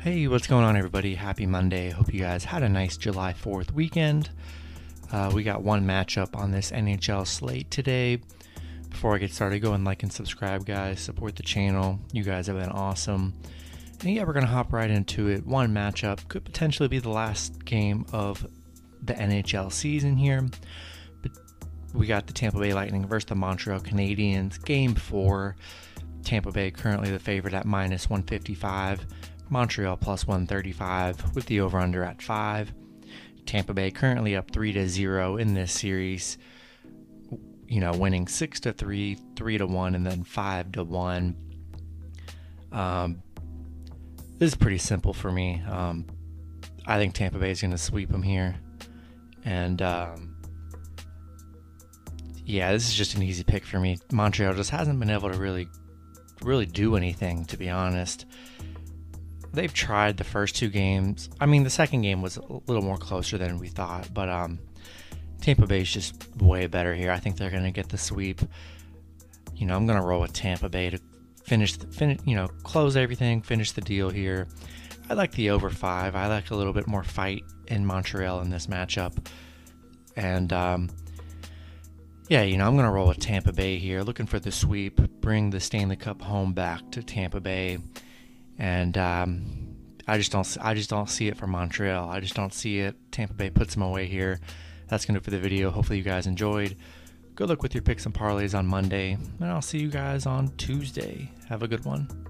Hey, what's going on, everybody? Happy Monday. Hope you guys had a nice July 4th weekend. Uh, we got one matchup on this NHL slate today. Before I get started, go and like and subscribe, guys. Support the channel. You guys have been awesome. And yeah, we're going to hop right into it. One matchup could potentially be the last game of the NHL season here. But we got the Tampa Bay Lightning versus the Montreal Canadiens. Game four. Tampa Bay currently the favorite at minus 155. Montreal plus 135 with the over under at 5. Tampa Bay currently up 3 to 0 in this series. You know, winning 6 to 3, 3 to 1 and then 5 to 1. Um this is pretty simple for me. Um I think Tampa Bay is going to sweep them here. And um yeah, this is just an easy pick for me. Montreal just hasn't been able to really really do anything to be honest they've tried the first two games. I mean, the second game was a little more closer than we thought, but um, Tampa is just way better here. I think they're going to get the sweep. You know, I'm going to roll with Tampa Bay to finish, the, finish, you know, close everything, finish the deal here. I like the over five. I like a little bit more fight in Montreal in this matchup, and um, yeah, you know, I'm going to roll with Tampa Bay here, looking for the sweep, bring the Stanley Cup home back to Tampa Bay and um, I just don't I just don't see it for Montreal. I just don't see it. Tampa Bay puts them away here. That's gonna do for the video. Hopefully you guys enjoyed. Good luck with your picks and parlays on Monday, and I'll see you guys on Tuesday. Have a good one.